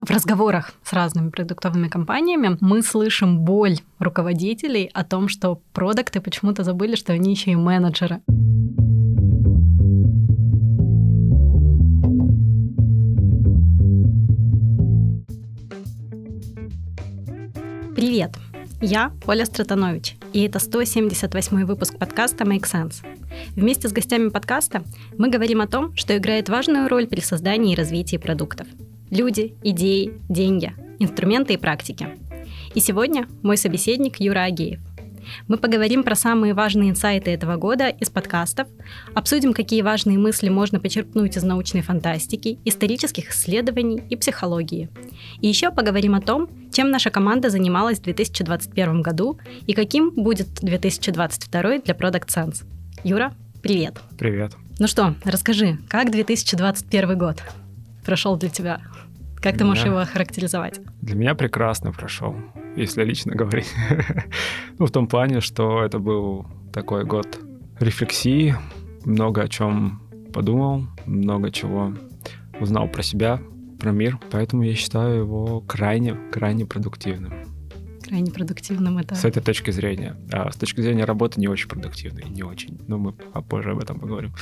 В разговорах с разными продуктовыми компаниями мы слышим боль руководителей о том, что продукты почему-то забыли, что они еще и менеджеры. Привет! Я Оля Стратанович, и это 178 выпуск подкаста Make Sense. Вместе с гостями подкаста мы говорим о том, что играет важную роль при создании и развитии продуктов – Люди, идеи, деньги, инструменты и практики. И сегодня мой собеседник Юра Агеев. Мы поговорим про самые важные инсайты этого года из подкастов, обсудим, какие важные мысли можно почерпнуть из научной фантастики, исторических исследований и психологии. И еще поговорим о том, чем наша команда занималась в 2021 году и каким будет 2022 для Product Sense. Юра, привет. Привет. Ну что, расскажи, как 2021 год прошел для тебя? Как для ты можешь меня, его характеризовать? Для меня прекрасно прошел, если лично говорить. ну, в том плане, что это был такой год рефлексии, много о чем подумал, много чего узнал про себя, про мир, поэтому я считаю его крайне, крайне продуктивным. Крайне продуктивным это... С этой точки зрения. А с точки зрения работы не очень продуктивный, не очень. Но мы попозже об этом поговорим.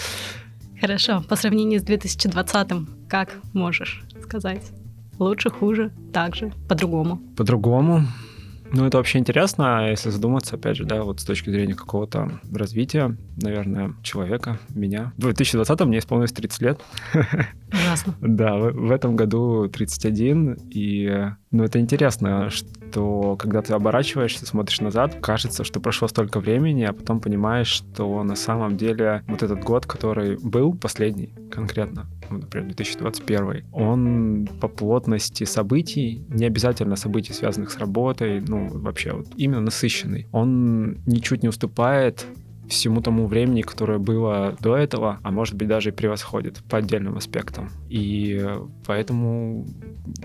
Хорошо. По сравнению с 2020, как можешь сказать? Лучше, хуже, так же, по-другому. По-другому. Ну, это вообще интересно, если задуматься, опять же, да, вот с точки зрения какого-то развития, наверное, человека, меня. В 2020 мне исполнилось 30 лет. Ужасно. да, в, в этом году 31, и, ну, это интересно, что когда ты оборачиваешься, смотришь назад, кажется, что прошло столько времени, а потом понимаешь, что на самом деле вот этот год, который был последний конкретно, ну, например, 2021, он по плотности событий, не обязательно событий, связанных с работой, ну, вообще вот именно насыщенный, он ничуть не уступает всему тому времени, которое было до этого, а может быть даже и превосходит по отдельным аспектам. И поэтому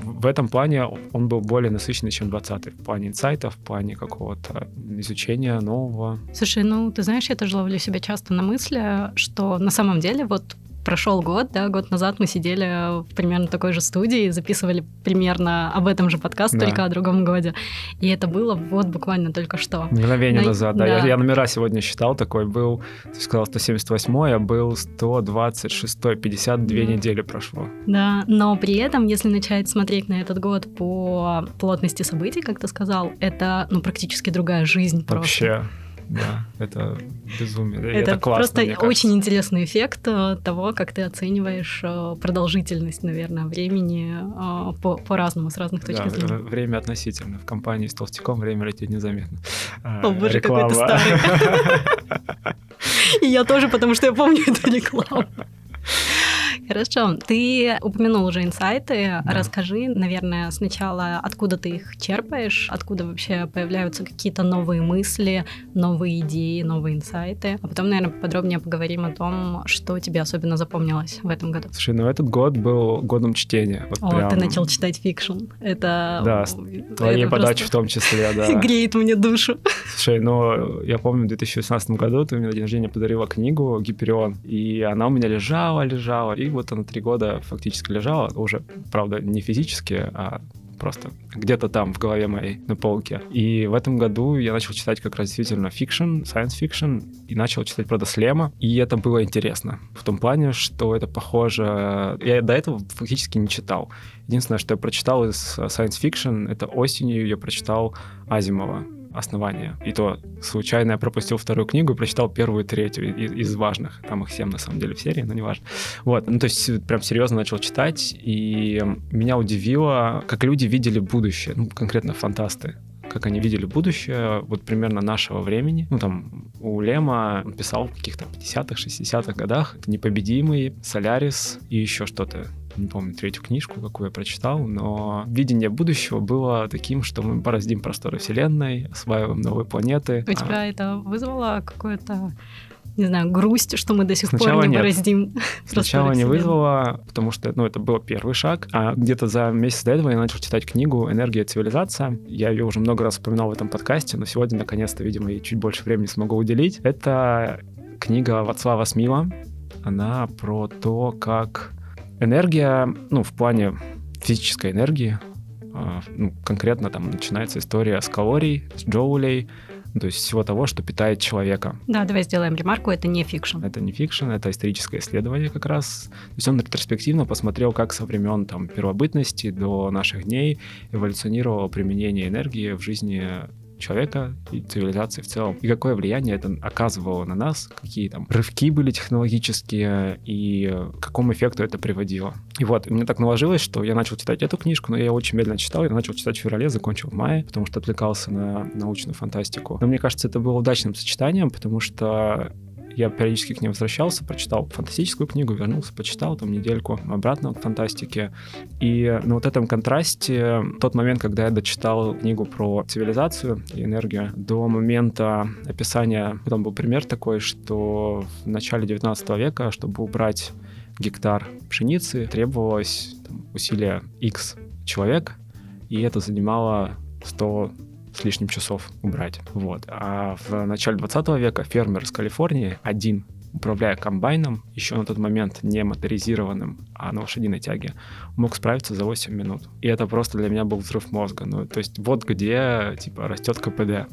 в этом плане он был более насыщенный, чем 20-й, в плане инсайтов, в плане какого-то изучения нового. Слушай, ну ты знаешь, я тоже ловлю себя часто на мысли, что на самом деле вот прошел год, да, год назад мы сидели в примерно такой же студии, записывали примерно об этом же подкаст, да. только о другом годе. И это было вот буквально только что. Мгновение Но... назад, да. да. Я, я номера сегодня считал, такой был, ты сказал 178, а был 126, 52 да. недели прошло. Да, но при этом, если начать смотреть на этот год по плотности событий, как ты сказал, это ну, практически другая жизнь Вообще. просто. Да, это безумие. Это, это классно, просто очень интересный эффект э, того, как ты оцениваешь э, продолжительность, наверное, времени э, по- по-разному, с разных точек да, зрения. Время относительно. В компании с толстяком время летит незаметно. О боже, Реклама. какой ты старый. И я тоже, потому что я помню эту рекламу. Хорошо. Ты упомянул уже инсайты. Да. Расскажи, наверное, сначала, откуда ты их черпаешь, откуда вообще появляются какие-то новые мысли, новые идеи, новые инсайты. А потом, наверное, подробнее поговорим о том, что тебе особенно запомнилось в этом году. Слушай, ну этот год был годом чтения. Вот О, прям... ты начал читать fiction. Это... Да, твоей подачи в том числе, да. Греет мне душу. Слушай, ну я помню, в 2016 году ты мне на день рождения подарила книгу «Гиперион», и она у меня лежала, лежала, и вот она три года фактически лежала, уже, правда, не физически, а просто где-то там в голове моей на полке. И в этом году я начал читать как раз действительно fiction, science fiction, и начал читать просто Лема, и это было интересно. В том плане, что это похоже... Я до этого фактически не читал. Единственное, что я прочитал из science fiction, это осенью я прочитал Азимова основания. И то случайно я пропустил вторую книгу и прочитал первую и третью из, важных. Там их семь, на самом деле, в серии, но не важно. Вот, ну то есть прям серьезно начал читать, и меня удивило, как люди видели будущее, ну конкретно фантасты как они видели будущее, вот примерно нашего времени. Ну, там, у Лема он писал в каких-то 50-х, 60-х годах. «Непобедимый», «Солярис» и еще что-то не помню третью книжку, какую я прочитал, но видение будущего было таким, что мы бороздим просторы Вселенной, осваиваем новые планеты. У тебя а... это вызвало какое-то не знаю, грусть, что мы до сих Сначала пор не нет. бороздим. Сначала не вызвало, потому что, ну, это был первый шаг, а где-то за месяц до этого я начал читать книгу «Энергия цивилизация». Я ее уже много раз упоминал в этом подкасте, но сегодня, наконец-то, видимо, и чуть больше времени смогу уделить. Это книга Вацлава Смила. Она про то, как энергия, ну, в плане физической энергии. А, ну, конкретно там начинается история с калорий, с джоулей, то есть всего того, что питает человека. Да, давай сделаем ремарку, это не фикшн. Это не фикшн, это историческое исследование как раз. То есть он ретроспективно посмотрел, как со времен там, первобытности до наших дней эволюционировало применение энергии в жизни человека и цивилизации в целом. И какое влияние это оказывало на нас, какие там рывки были технологические и к какому эффекту это приводило. И вот, мне так наложилось, что я начал читать эту книжку, но я очень медленно читал, я начал читать в феврале, закончил в мае, потому что отвлекался на научную фантастику. Но мне кажется, это было удачным сочетанием, потому что я периодически к ней возвращался, прочитал фантастическую книгу, вернулся, почитал там недельку обратно к фантастике. И на вот этом контрасте, тот момент, когда я дочитал книгу про цивилизацию и энергию, до момента описания, там был пример такой, что в начале 19 века, чтобы убрать гектар пшеницы, требовалось там, усилия X человек, и это занимало 100 с лишним часов убрать. Вот. А в начале 20 века фермер из Калифорнии один управляя комбайном, еще на тот момент не моторизированным, а на лошадиной тяге, мог справиться за 8 минут. И это просто для меня был взрыв мозга. Ну, то есть вот где, типа, растет КПД.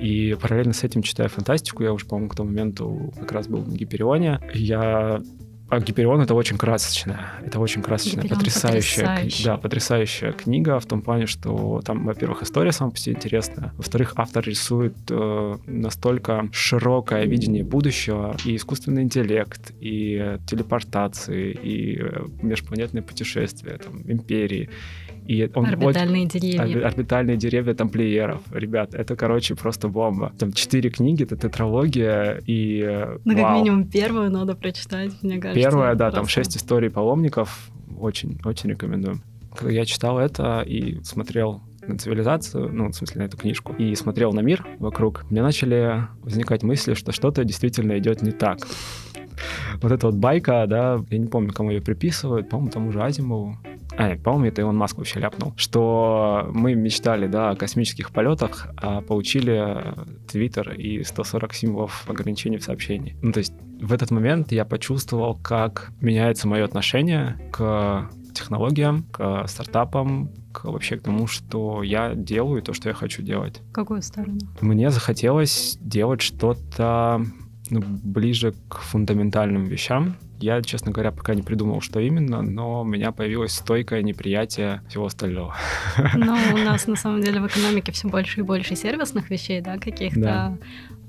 И параллельно с этим, читая фантастику, я уже, по-моему, к тому моменту как раз был на Гиперионе, я а Гиперион это очень красочная, это очень красочная, Гиперион потрясающая, потрясающий. да, потрясающая книга в том плане, что там, во-первых, история сама по себе интересная, во-вторых, автор рисует э, настолько широкое видение будущего и искусственный интеллект, и телепортации, и э, межпланетные путешествия, там, империи. И он орбитальные очень... деревья. Орбитальные деревья тамплиеров. Ребят, это, короче, просто бомба. Там четыре книги, это тетралогия и... Э, ну, как минимум первую надо прочитать, мне кажется. Первая, да, там шесть историй паломников. Очень, очень рекомендую. Когда я читал это и смотрел на цивилизацию, ну, в смысле, на эту книжку, и смотрел на мир вокруг, мне начали возникать мысли, что что-то действительно идет не так. Вот эта вот байка, да, я не помню, кому ее приписывают, по-моему, тому же Азимову, а, по-моему, это Илон Маск вообще ляпнул, что мы мечтали, да, о космических полетах, а получили Твиттер и 140 символов ограничений в сообщении. Ну, то есть в этот момент я почувствовал, как меняется мое отношение к технологиям, к стартапам, к вообще к тому, что я делаю, то, что я хочу делать. Какую сторону? Мне захотелось делать что-то ну, ближе к фундаментальным вещам, я, честно говоря, пока не придумал, что именно, но у меня появилось стойкое неприятие всего остального. Ну, у нас на самом деле в экономике все больше и больше сервисных вещей, да, каких-то. Да.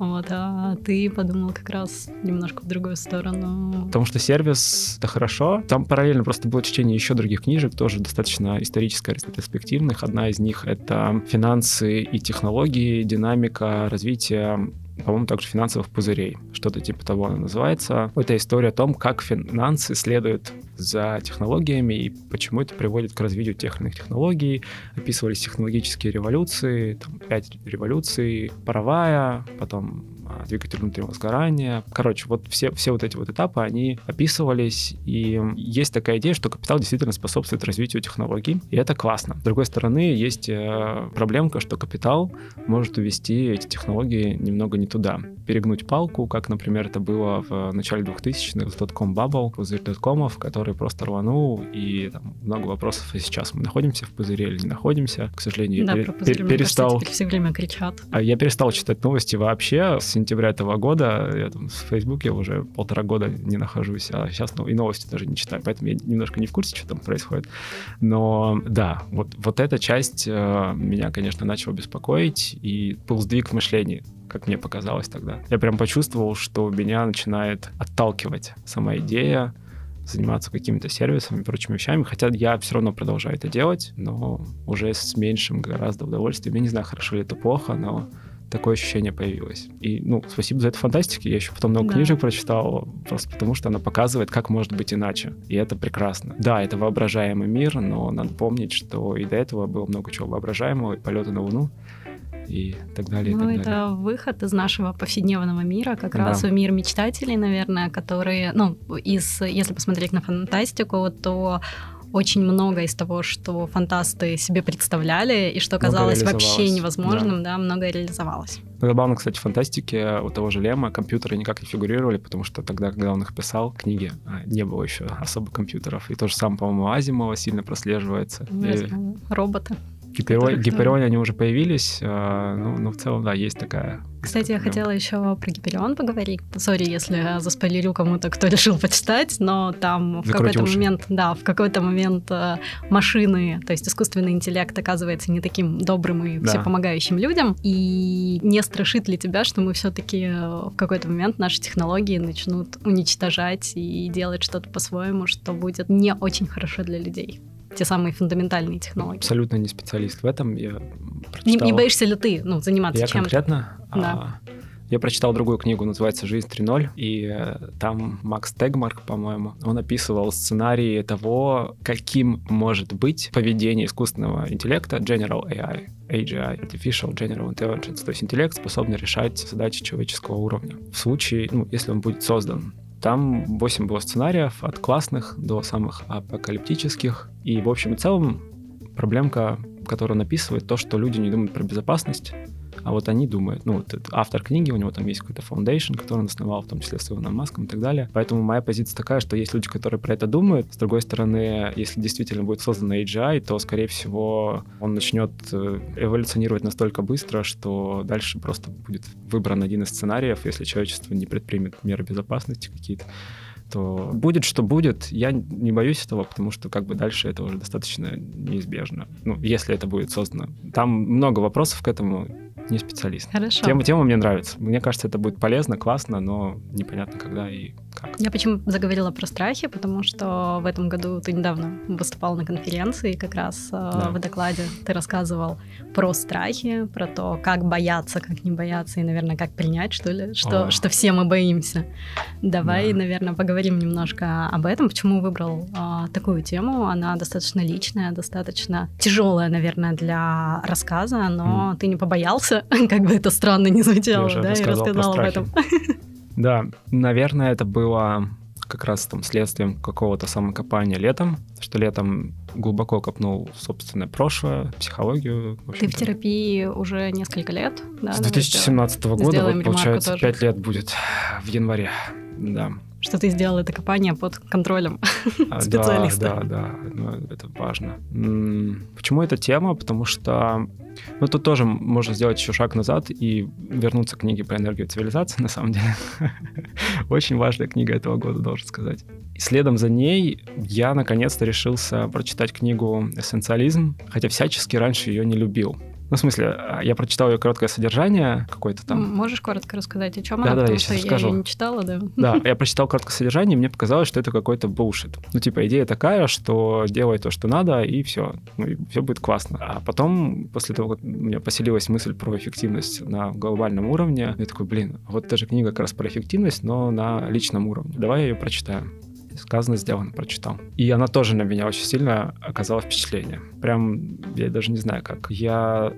Вот, а ты подумал как раз немножко в другую сторону. Потому что сервис — это хорошо. Там параллельно просто было чтение еще других книжек, тоже достаточно исторически ретроспективных. Одна из них — это «Финансы и технологии. Динамика развития по-моему, также финансовых пузырей. Что-то типа того она называется. Это история о том, как финансы следуют за технологиями и почему это приводит к развитию тех или иных технологий. Описывались технологические революции, там, пять революций, паровая, потом а, двигатель внутреннего сгорания. Короче, вот все, все вот эти вот этапы, они описывались, и есть такая идея, что капитал действительно способствует развитию технологий, и это классно. С другой стороны, есть э, проблемка, что капитал может увести эти технологии немного не туда. Перегнуть палку, как, например, это было в начале 2000-х с Dotcom Bubble, пузырь доткомов, который просто рванул, и там много вопросов, и сейчас мы находимся в пузыре или не находимся. К сожалению, да, я пер- пер- перестал... Кажется, все время кричат. А я перестал читать новости вообще с сентября этого года. Я там в Фейсбуке уже полтора года не нахожусь, а сейчас ну, и новости даже не читаю, поэтому я немножко не в курсе, что там происходит. Но да, вот, вот эта часть э, меня, конечно, начала беспокоить, и был сдвиг в мышлении как мне показалось тогда. Я прям почувствовал, что меня начинает отталкивать сама идея заниматься какими-то сервисами и прочими вещами, хотя я все равно продолжаю это делать, но уже с меньшим гораздо удовольствием. Я не знаю, хорошо ли это плохо, но такое ощущение появилось. И, ну, спасибо за эту фантастику. Я еще потом много да. книжек прочитал, просто потому что она показывает, как может быть иначе. И это прекрасно. Да, это воображаемый мир, но надо помнить, что и до этого было много чего воображаемого, и полеты на Луну и так далее. Ну, и так это далее. выход из нашего повседневного мира, как да. раз в мир мечтателей, наверное, которые, ну, из, если посмотреть на фантастику, то очень много из того, что фантасты себе представляли и что казалось вообще невозможным, да. да, многое реализовалось. Ну, забавно, кстати, в фантастике у того же Лема компьютеры никак не фигурировали, потому что тогда, когда он их писал, книги, а, не было еще особо компьютеров. И то же самое, по-моему, Азимова сильно прослеживается. И... Роботы. Гиперионе они уже появились, э, ну, ну, в целом, да, есть такая... Кстати, я хотела еще про Гиперион поговорить. Сори, если я заспойлерю кому-то, кто решил почитать, но там в какой-то момент, да, в какой-то момент э, машины, то есть искусственный интеллект оказывается не таким добрым и да. всепомогающим людям, и не страшит ли тебя, что мы все-таки э, в какой-то момент наши технологии начнут уничтожать и делать что-то по-своему, что будет не очень хорошо для людей? Те самые фундаментальные технологии. Абсолютно не специалист в этом. Я прочитал... не, не боишься ли ты ну, заниматься я чем-то? конкретно? Да. А, я прочитал другую книгу, называется «Жизнь 3.0», и э, там Макс Тегмарк, по-моему, он описывал сценарии того, каким может быть поведение искусственного интеллекта General AI, AGI, Artificial General Intelligence, то есть интеллект, способный решать задачи человеческого уровня. В случае, ну, если он будет создан там 8 было сценариев, от классных до самых апокалиптических. И, в общем и целом, проблемка, которую он описывает, то, что люди не думают про безопасность, а вот они думают, ну, вот автор книги, у него там есть какой-то foundation, который он основал, в том числе с Иваном Маском и так далее. Поэтому моя позиция такая, что есть люди, которые про это думают. С другой стороны, если действительно будет создан AGI, то, скорее всего, он начнет э, эволюционировать настолько быстро, что дальше просто будет выбран один из сценариев, если человечество не предпримет меры безопасности какие-то то будет, что будет. Я не боюсь этого, потому что как бы дальше это уже достаточно неизбежно. Ну, если это будет создано. Там много вопросов к этому не специалист. Хорошо. Тема, тема мне нравится. Мне кажется, это будет полезно, классно, но непонятно когда и как. Я почему заговорила про страхи, потому что в этом году ты недавно выступал на конференции, как раз э, да. в докладе ты рассказывал про страхи, про то, как бояться, как не бояться, и, наверное, как принять, что ли, что, что все мы боимся. Давай, да. наверное, поговорим немножко об этом. Почему выбрал э, такую тему? Она достаточно личная, достаточно тяжелая, наверное, для рассказа, но mm. ты не побоялся, как бы это странно не звучало, да, и рассказал об этом. Да, наверное, это было как раз там следствием какого-то самокопания летом, что летом глубоко копнул собственное прошлое, психологию. В Ты в терапии уже несколько лет, да? С 2017 года, вот, получается, пять лет будет в январе, да. Что ты сделал это копание под контролем а, специалиста. Да, да, да, ну, это важно. Почему эта тема? Потому что ну, тут тоже можно сделать еще шаг назад и вернуться к книге про энергию цивилизации, на самом деле. Очень важная книга этого года, должен сказать. И следом за ней я наконец-то решился прочитать книгу «Эссенциализм», хотя всячески раньше ее не любил. Ну, в смысле, а, я прочитал ее короткое содержание какое-то там. Можешь коротко рассказать, о чем да, она? Да, потому я что я ее не читала, да. Да, я прочитал короткое содержание, и мне показалось, что это какой-то булшит. Ну, типа, идея такая, что делай то, что надо, и все. Ну, и все будет классно. А потом, после того, как у меня поселилась мысль про эффективность на глобальном уровне, я такой, блин, вот эта же книга как раз про эффективность, но на личном уровне. Давай я ее прочитаю сказано, сделано, прочитал. И она тоже на меня очень сильно оказала впечатление. Прям, я даже не знаю как. Я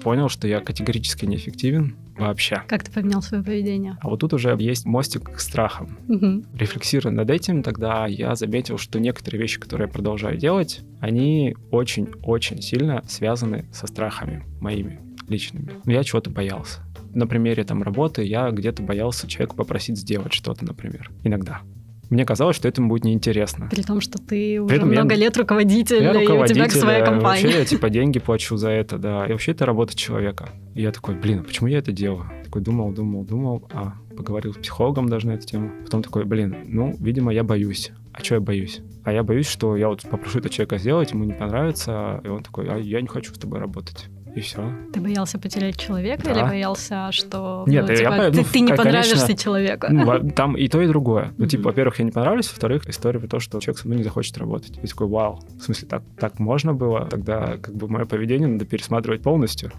понял, что я категорически неэффективен вообще. Как ты поменял свое поведение? А вот тут уже есть мостик к страхам. Угу. Рефлексируя над этим, тогда я заметил, что некоторые вещи, которые я продолжаю делать, они очень-очень сильно связаны со страхами моими личными. Но я чего-то боялся. На примере там работы я где-то боялся человека попросить сделать что-то, например. Иногда мне казалось, что этому будет неинтересно. При том, что ты уже много я, лет руководитель, я руководитель, и у тебя своя компания. Вообще я типа деньги плачу за это, да. И вообще это работа человека. И я такой, блин, а почему я это делаю? Такой думал, думал, думал, а поговорил с психологом даже на эту тему. Потом такой, блин, ну, видимо, я боюсь. А что я боюсь? А я боюсь, что я вот попрошу этого человека сделать, ему не понравится, и он такой, а я не хочу с тобой работать и все. Ты боялся потерять человека да. или боялся, что Нет, ну, я, типа, я, ты, ну, ты не понравишься человеку? Ну, там и то, и другое. Ну, типа, во-первых, я не понравлюсь, во-вторых, история про то, что человек со мной не захочет работать. И такой, вау, в смысле, так, так можно было? Тогда как бы мое поведение надо пересматривать полностью.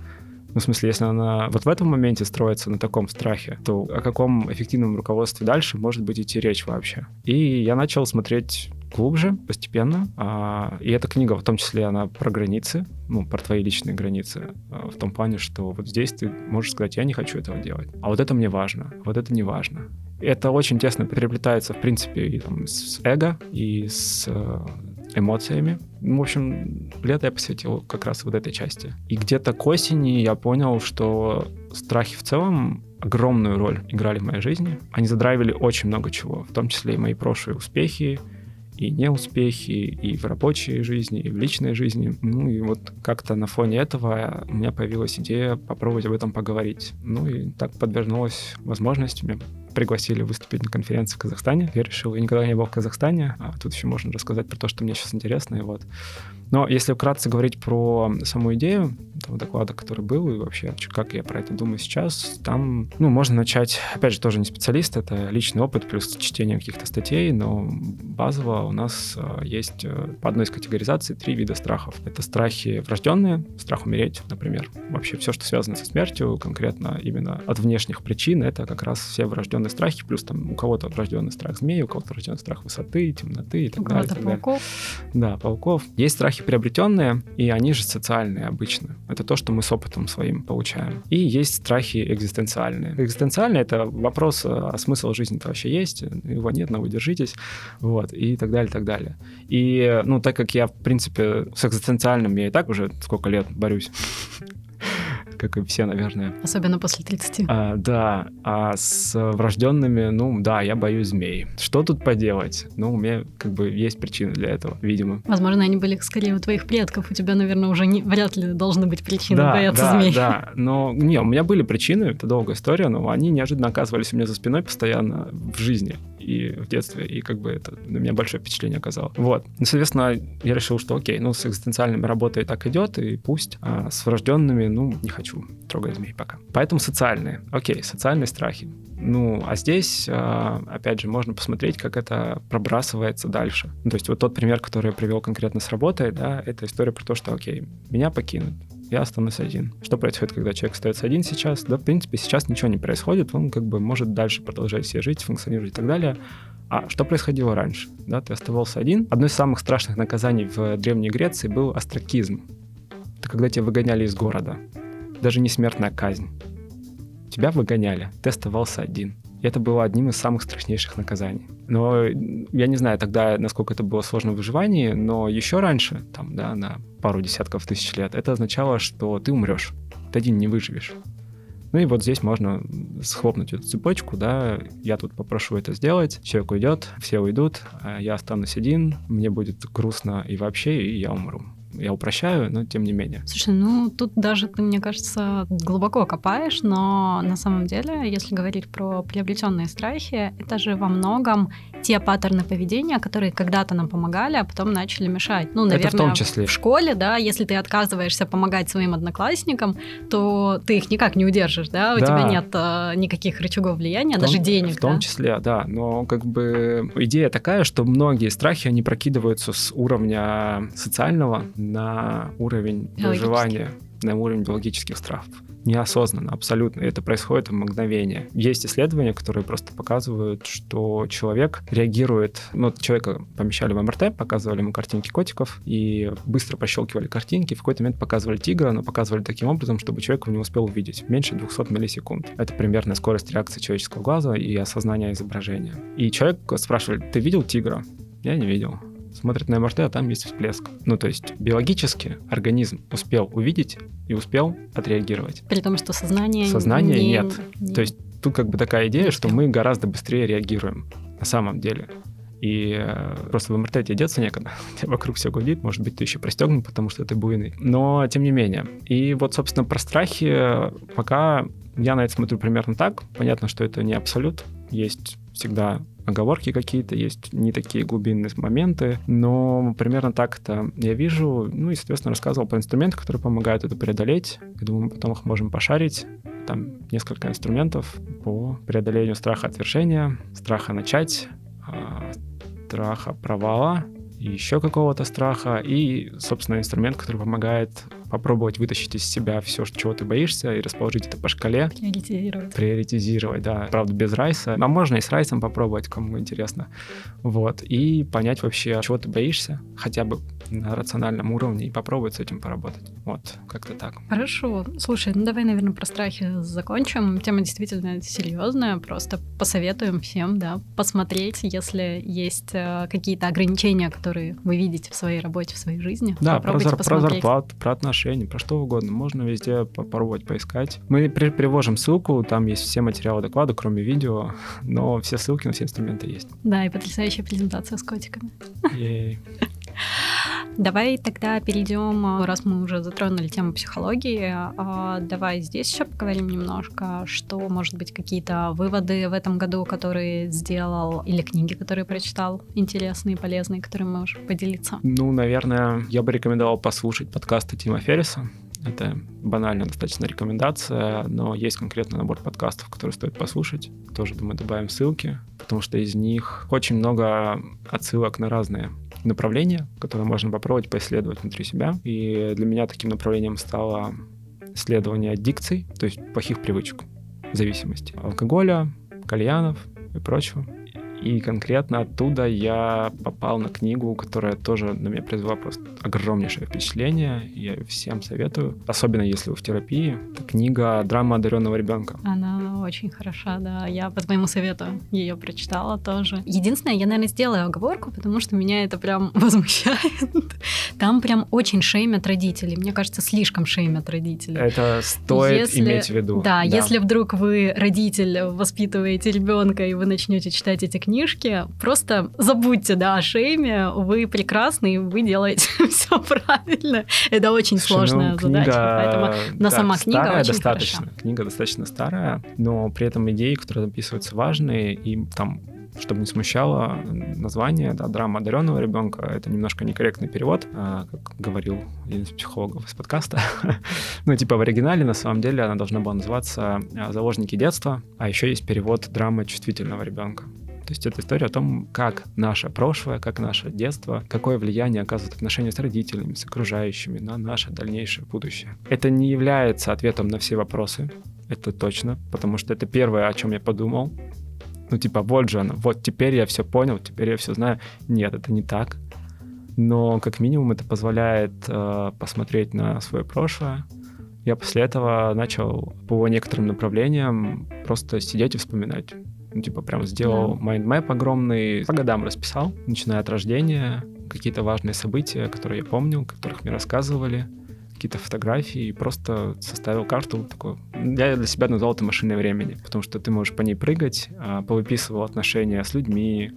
Ну, в смысле, если она вот в этом моменте строится на таком страхе, то о каком эффективном руководстве дальше может быть идти речь вообще? И я начал смотреть глубже, постепенно. А, и эта книга, в том числе, она про границы, ну, про твои личные границы, а, в том плане, что вот здесь ты можешь сказать, я не хочу этого делать, а вот это мне важно, вот это не важно. Это очень тесно переплетается, в принципе, и там, с эго, и с эмоциями. Ну, в общем, лето я посвятил как раз вот этой части. И где-то к осени я понял, что страхи в целом огромную роль играли в моей жизни. Они задрайвили очень много чего, в том числе и мои прошлые успехи, и неуспехи, и в рабочей жизни, и в личной жизни. Ну и вот как-то на фоне этого у меня появилась идея попробовать об этом поговорить. Ну и так подвернулась возможность. Меня пригласили выступить на конференции в Казахстане. Я решил, я никогда не был в Казахстане, а тут еще можно рассказать про то, что мне сейчас интересно. И вот. Но если вкратце говорить про саму идею того доклада, который был, и вообще, как я про это думаю сейчас, там, ну, можно начать, опять же, тоже не специалист, это личный опыт плюс чтение каких-то статей, но базово у нас э, есть э, по одной из категоризаций три вида страхов. Это страхи врожденные, страх умереть, например. Вообще все, что связано со смертью, конкретно именно от внешних причин, это как раз все врожденные страхи, плюс там у кого-то врожденный страх змеи, у кого-то врожденный страх высоты, темноты и так у далее. У пауков. Да, пауков. Есть страхи приобретенные, и они же социальные обычно. Это то, что мы с опытом своим получаем. И есть страхи экзистенциальные. Экзистенциальные — это вопрос, а смысл жизни-то вообще есть? Его нет, но вы держитесь. Вот, и так далее, так далее. И, ну, так как я, в принципе, с экзистенциальным я и так уже сколько лет борюсь, как и все, наверное. Особенно после 30. А, да, а с врожденными, ну да, я боюсь змей. Что тут поделать? Ну, у меня как бы есть причины для этого, видимо. Возможно, они были скорее у твоих предков, у тебя, наверное, уже не, вряд ли должны быть причины да, бояться да, змей. Да, но не, у меня были причины, это долгая история, но они неожиданно оказывались у меня за спиной постоянно в жизни и в детстве, и как бы это на меня большое впечатление оказало. Вот. Ну, соответственно, я решил, что окей, ну, с экзистенциальными работой так идет, и пусть. А с врожденными, ну, не хочу трогать змей пока. Поэтому социальные. Окей, социальные страхи. Ну, а здесь, а, опять же, можно посмотреть, как это пробрасывается дальше. То есть вот тот пример, который я привел конкретно с работой, да, это история про то, что, окей, меня покинут, я останусь один. Что происходит, когда человек остается один сейчас? Да, в принципе, сейчас ничего не происходит, он как бы может дальше продолжать себе жить, функционировать и так далее. А что происходило раньше? Да, ты оставался один. Одно из самых страшных наказаний в Древней Греции был астракизм. Это когда тебя выгоняли из города. Даже не смертная казнь. Тебя выгоняли, ты оставался один. И это было одним из самых страшнейших наказаний. Но я не знаю тогда, насколько это было сложно в выживании, но еще раньше, там, да, на пару десятков тысяч лет, это означало, что ты умрешь, ты один не выживешь. Ну и вот здесь можно схлопнуть эту цепочку, да, я тут попрошу это сделать, человек уйдет, все уйдут, а я останусь один, мне будет грустно и вообще, и я умру я упрощаю, но тем не менее. Слушай, ну тут даже ты, мне кажется, глубоко копаешь, но на самом деле, если говорить про приобретенные страхи, это же во многом те паттерны поведения, которые когда-то нам помогали, а потом начали мешать. Ну, наверное, это в том числе. В школе, да, если ты отказываешься помогать своим одноклассникам, то ты их никак не удержишь, да, у да. тебя нет а, никаких рычагов влияния, том, даже денег. В том да? числе, да, но как бы идея такая, что многие страхи, они прокидываются с уровня социального на уровень выживания, на уровень биологических страхов. Неосознанно, абсолютно. Это происходит в мгновение. Есть исследования, которые просто показывают, что человек реагирует... Ну, человека помещали в МРТ, показывали ему картинки котиков, и быстро пощелкивали картинки. В какой-то момент показывали тигра, но показывали таким образом, чтобы человек не успел увидеть. Меньше 200 миллисекунд. Это примерно скорость реакции человеческого глаза и осознания изображения. И человек спрашивали, ты видел тигра? Я не видел смотрит на МРТ, а там есть всплеск. Ну, то есть биологически организм успел увидеть и успел отреагировать. При том, что сознание... Сознания не, нет. Не... То есть тут как бы такая идея, что мы гораздо быстрее реагируем на самом деле. И э, просто в МРТ тебе деться некогда. Вокруг все гудит, может быть, ты еще пристегнут, потому что ты буйный. Но тем не менее. И вот, собственно, про страхи пока я на это смотрю примерно так. Понятно, что это не абсолют. Есть всегда оговорки какие-то, есть не такие глубинные моменты, но примерно так это я вижу. Ну и, соответственно, рассказывал про инструменты, которые помогают это преодолеть. Я думаю, потом их можем пошарить. Там несколько инструментов по преодолению страха отвержения, страха начать, а, страха провала, еще какого-то страха, и, собственно, инструмент, который помогает попробовать вытащить из себя все, чего ты боишься, и расположить это по шкале. Приоритизировать. Приоритизировать, да. Правда, без райса. А можно и с райсом попробовать, кому интересно. Вот. И понять вообще, чего ты боишься, хотя бы на рациональном уровне и попробовать с этим поработать. Вот, как-то так. Хорошо. Слушай, ну давай, наверное, про страхи закончим. Тема действительно серьезная. Просто посоветуем всем, да, посмотреть, если есть э, какие-то ограничения, которые вы видите в своей работе, в своей жизни. Да, про, зар- про зарплату, про отношения, про что угодно. Можно везде попробовать поискать. Мы при- привожим ссылку, там есть все материалы доклада, кроме видео, но все ссылки на все инструменты есть. Да, и потрясающая презентация с котиками. Давай тогда перейдем, раз мы уже затронули тему психологии, а, давай здесь еще поговорим немножко, что, может быть, какие-то выводы в этом году, которые сделал, или книги, которые прочитал, интересные, полезные, которые можешь поделиться? Ну, наверное, я бы рекомендовал послушать подкасты Тима Ферриса. Это банальная достаточно рекомендация, но есть конкретный набор подкастов, которые стоит послушать. Тоже, думаю, добавим ссылки, потому что из них очень много отсылок на разные направления, которые можно попробовать поисследовать внутри себя. И для меня таким направлением стало исследование аддикций, то есть плохих привычек, зависимости. Алкоголя, кальянов и прочего. И конкретно оттуда я попал на книгу, которая тоже на меня произвела просто огромнейшее впечатление. Я всем советую, особенно если вы в терапии. Это книга «Драма одаренного ребенка». Она очень хороша, да. Я по твоему совету ее прочитала тоже. Единственное, я, наверное, сделаю оговорку, потому что меня это прям возмущает. Там прям очень шеймят родителей. Мне кажется, слишком шеймят родителей. Это стоит если, иметь в виду. Да, да, если вдруг вы родитель, воспитываете ребенка, и вы начнете читать эти книги, книжки. Просто забудьте, да, о шейме. Вы прекрасны, вы делаете все правильно. Это очень Слушай, сложная ну, книга, задача. Поэтому, но да, сама книга старая очень достаточно. хороша. Книга достаточно старая, но при этом идеи, которые описываются, важные, и там чтобы не смущало название, да, драма одаренного ребенка, это немножко некорректный перевод, а, как говорил один из психологов из подкаста. ну, типа в оригинале, на самом деле, она должна была называться «Заложники детства», а еще есть перевод «Драма чувствительного ребенка». То есть это история о том, как наше прошлое, как наше детство, какое влияние оказывает отношения с родителями, с окружающими на наше дальнейшее будущее. Это не является ответом на все вопросы, это точно, потому что это первое, о чем я подумал. Ну, типа, вот же оно, вот теперь я все понял, теперь я все знаю. Нет, это не так. Но как минимум это позволяет э, посмотреть на свое прошлое. Я после этого начал по некоторым направлениям просто сидеть и вспоминать ну, типа, прям сделал да. mind map огромный, по годам расписал, начиная от рождения, какие-то важные события, которые я помню, которых мне рассказывали, какие-то фотографии, и просто составил карту такую. Я для себя назвал это машиной времени, потому что ты можешь по ней прыгать, а, повыписывал отношения с людьми,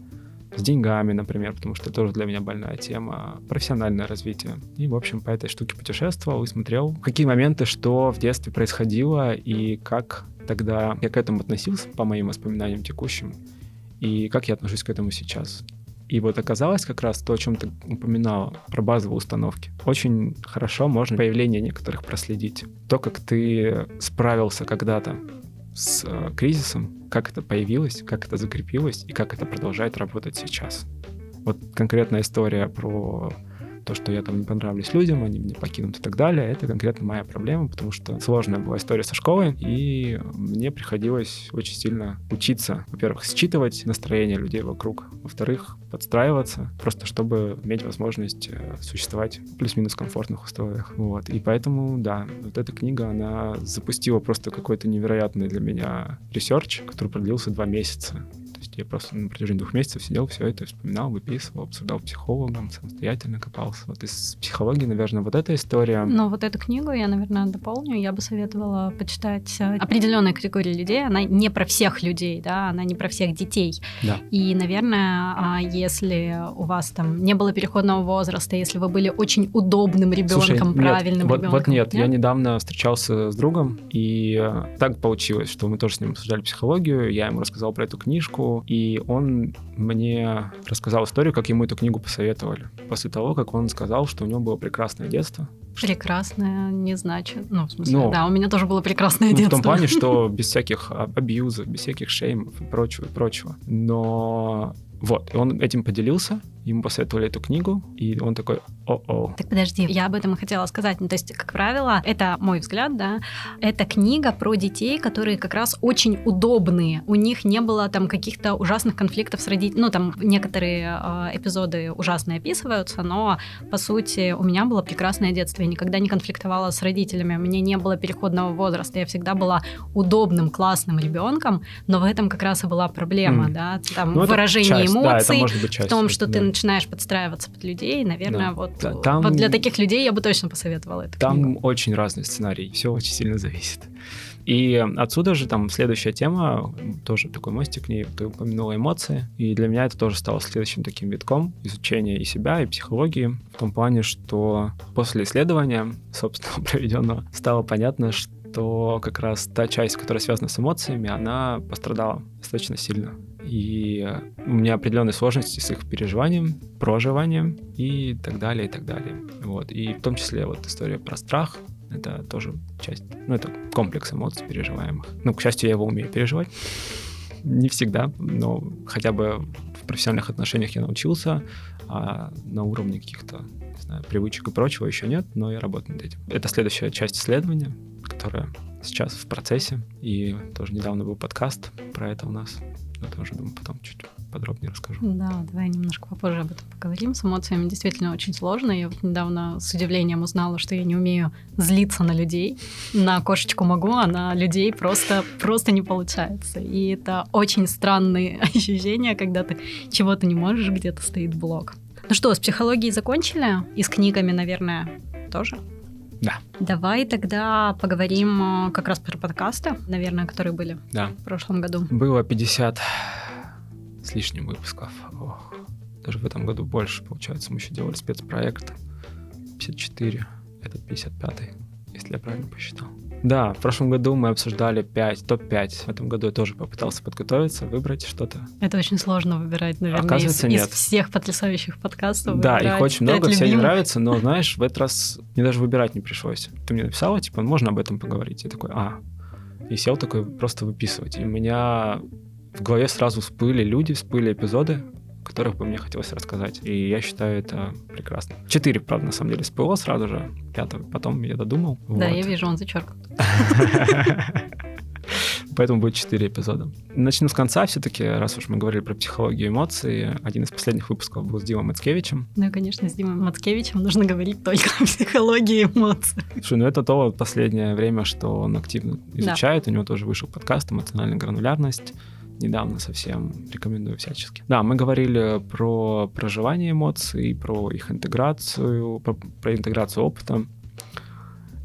с деньгами, например, потому что это тоже для меня больная тема, профессиональное развитие. И, в общем, по этой штуке путешествовал и смотрел, какие моменты, что в детстве происходило и как тогда я к этому относился, по моим воспоминаниям текущим, и как я отношусь к этому сейчас. И вот оказалось как раз то, о чем ты упоминала, про базовые установки. Очень хорошо можно появление некоторых проследить. То, как ты справился когда-то с э, кризисом, как это появилось, как это закрепилось и как это продолжает работать сейчас. Вот конкретная история про то, что я там не понравлюсь людям, они меня покинут и так далее, это конкретно моя проблема, потому что сложная была история со школой, и мне приходилось очень сильно учиться, во-первых, считывать настроение людей вокруг, во-вторых, подстраиваться, просто чтобы иметь возможность э, существовать в плюс-минус комфортных условиях. Вот. И поэтому, да, вот эта книга, она запустила просто какой-то невероятный для меня research, который продлился два месяца есть я просто на протяжении двух месяцев сидел, все это вспоминал, выписывал, обсуждал психологом, самостоятельно копался. Вот из психологии, наверное, вот эта история. Но вот эту книгу я, наверное, дополню. Я бы советовала почитать э, определенная категория людей. Она не про всех людей, да, она не про всех детей. Да. И, наверное, а, если у вас там не было переходного возраста, если вы были очень удобным ребенком, правильным вот, ребенком. Вот нет, нет, я недавно встречался с другом, и э, так получилось, что мы тоже с ним обсуждали психологию. Я ему рассказал про эту книжку, и он мне рассказал историю, как ему эту книгу посоветовали. После того, как он сказал, что у него было прекрасное детство, Прекрасное не значит. Ну, в смысле, Но, да, у меня тоже было прекрасное ну, детство. В том плане, что без всяких абьюзов, без всяких шеймов и прочего, и прочего. Но вот, и он этим поделился, ему посоветовали эту книгу, и он такой, о-о. Так подожди, я об этом и хотела сказать. Ну, то есть, как правило, это мой взгляд, да, это книга про детей, которые как раз очень удобные. У них не было там каких-то ужасных конфликтов с родителями. Ну, там некоторые э, эпизоды ужасно описываются, но, по сути, у меня было прекрасное детство. Я никогда не конфликтовала с родителями. У меня не было переходного возраста. Я всегда была удобным, классным ребенком, но в этом как раз и была проблема, mm. да, там ну, выражение часть, эмоций, да, в том, что да. ты начинаешь подстраиваться под людей, наверное, да. вот, там, вот для таких людей я бы точно посоветовала это. Там книгу. очень разный сценарий, все очень сильно зависит. И отсюда же там следующая тема, тоже такой мостик к ней, ты упомянула эмоции, и для меня это тоже стало следующим таким витком изучения и себя, и психологии, в том плане, что после исследования, собственно, проведенного, стало понятно, что как раз та часть, которая связана с эмоциями, она пострадала достаточно сильно. И у меня определенные сложности с их переживанием, проживанием и так далее, и так далее. Вот. И в том числе вот история про страх, это тоже часть, ну, это комплекс эмоций переживаемых. Ну, к счастью, я его умею переживать. Не всегда, но хотя бы в профессиональных отношениях я научился, а на уровне каких-то не знаю, привычек и прочего еще нет, но я работаю над этим. Это следующая часть исследования, которая сейчас в процессе, и тоже недавно был подкаст про это у нас это уже, думаю, потом чуть подробнее расскажу. Да, давай немножко попозже об этом поговорим. С эмоциями действительно очень сложно. Я вот недавно с удивлением узнала, что я не умею злиться на людей. На кошечку могу, а на людей просто, просто не получается. И это очень странные ощущения, когда ты чего-то не можешь, где-то стоит блок. Ну что, с психологией закончили? И с книгами, наверное, тоже? Да. Давай тогда поговорим э, как раз про подкасты, наверное, которые были да. в прошлом году. Было 50 с лишним выпусков. Ох, даже в этом году больше, получается. Мы еще делали спецпроект. 54, этот 55 если я правильно посчитал. Да, в прошлом году мы обсуждали 5, топ-5. В этом году я тоже попытался подготовиться, выбрать что-то. Это очень сложно выбирать, наверное, Оказывается, из, нет. из всех потрясающих подкастов. Да, их очень много, все не нравятся, но, знаешь, в этот раз мне даже выбирать не пришлось. Ты мне написала, типа, можно об этом поговорить? Я такой, а. И сел такой просто выписывать. И у меня в голове сразу всплыли люди, всплыли эпизоды, которых бы мне хотелось рассказать. И я считаю это прекрасно. Четыре, правда, на самом деле, СПО сразу же. Пятого потом я додумал. Да, вот. я вижу, он зачеркнут. Поэтому будет четыре эпизода. Начну с конца все-таки, раз уж мы говорили про психологию эмоций. Один из последних выпусков был с Димой Мацкевичем. Ну и, конечно, с Димой Мацкевичем нужно говорить только о психологии эмоций. Слушай, ну это то последнее время, что он активно изучает. Да. У него тоже вышел подкаст «Эмоциональная гранулярность» недавно совсем, рекомендую всячески. Да, мы говорили про проживание эмоций, про их интеграцию, про, про интеграцию опыта.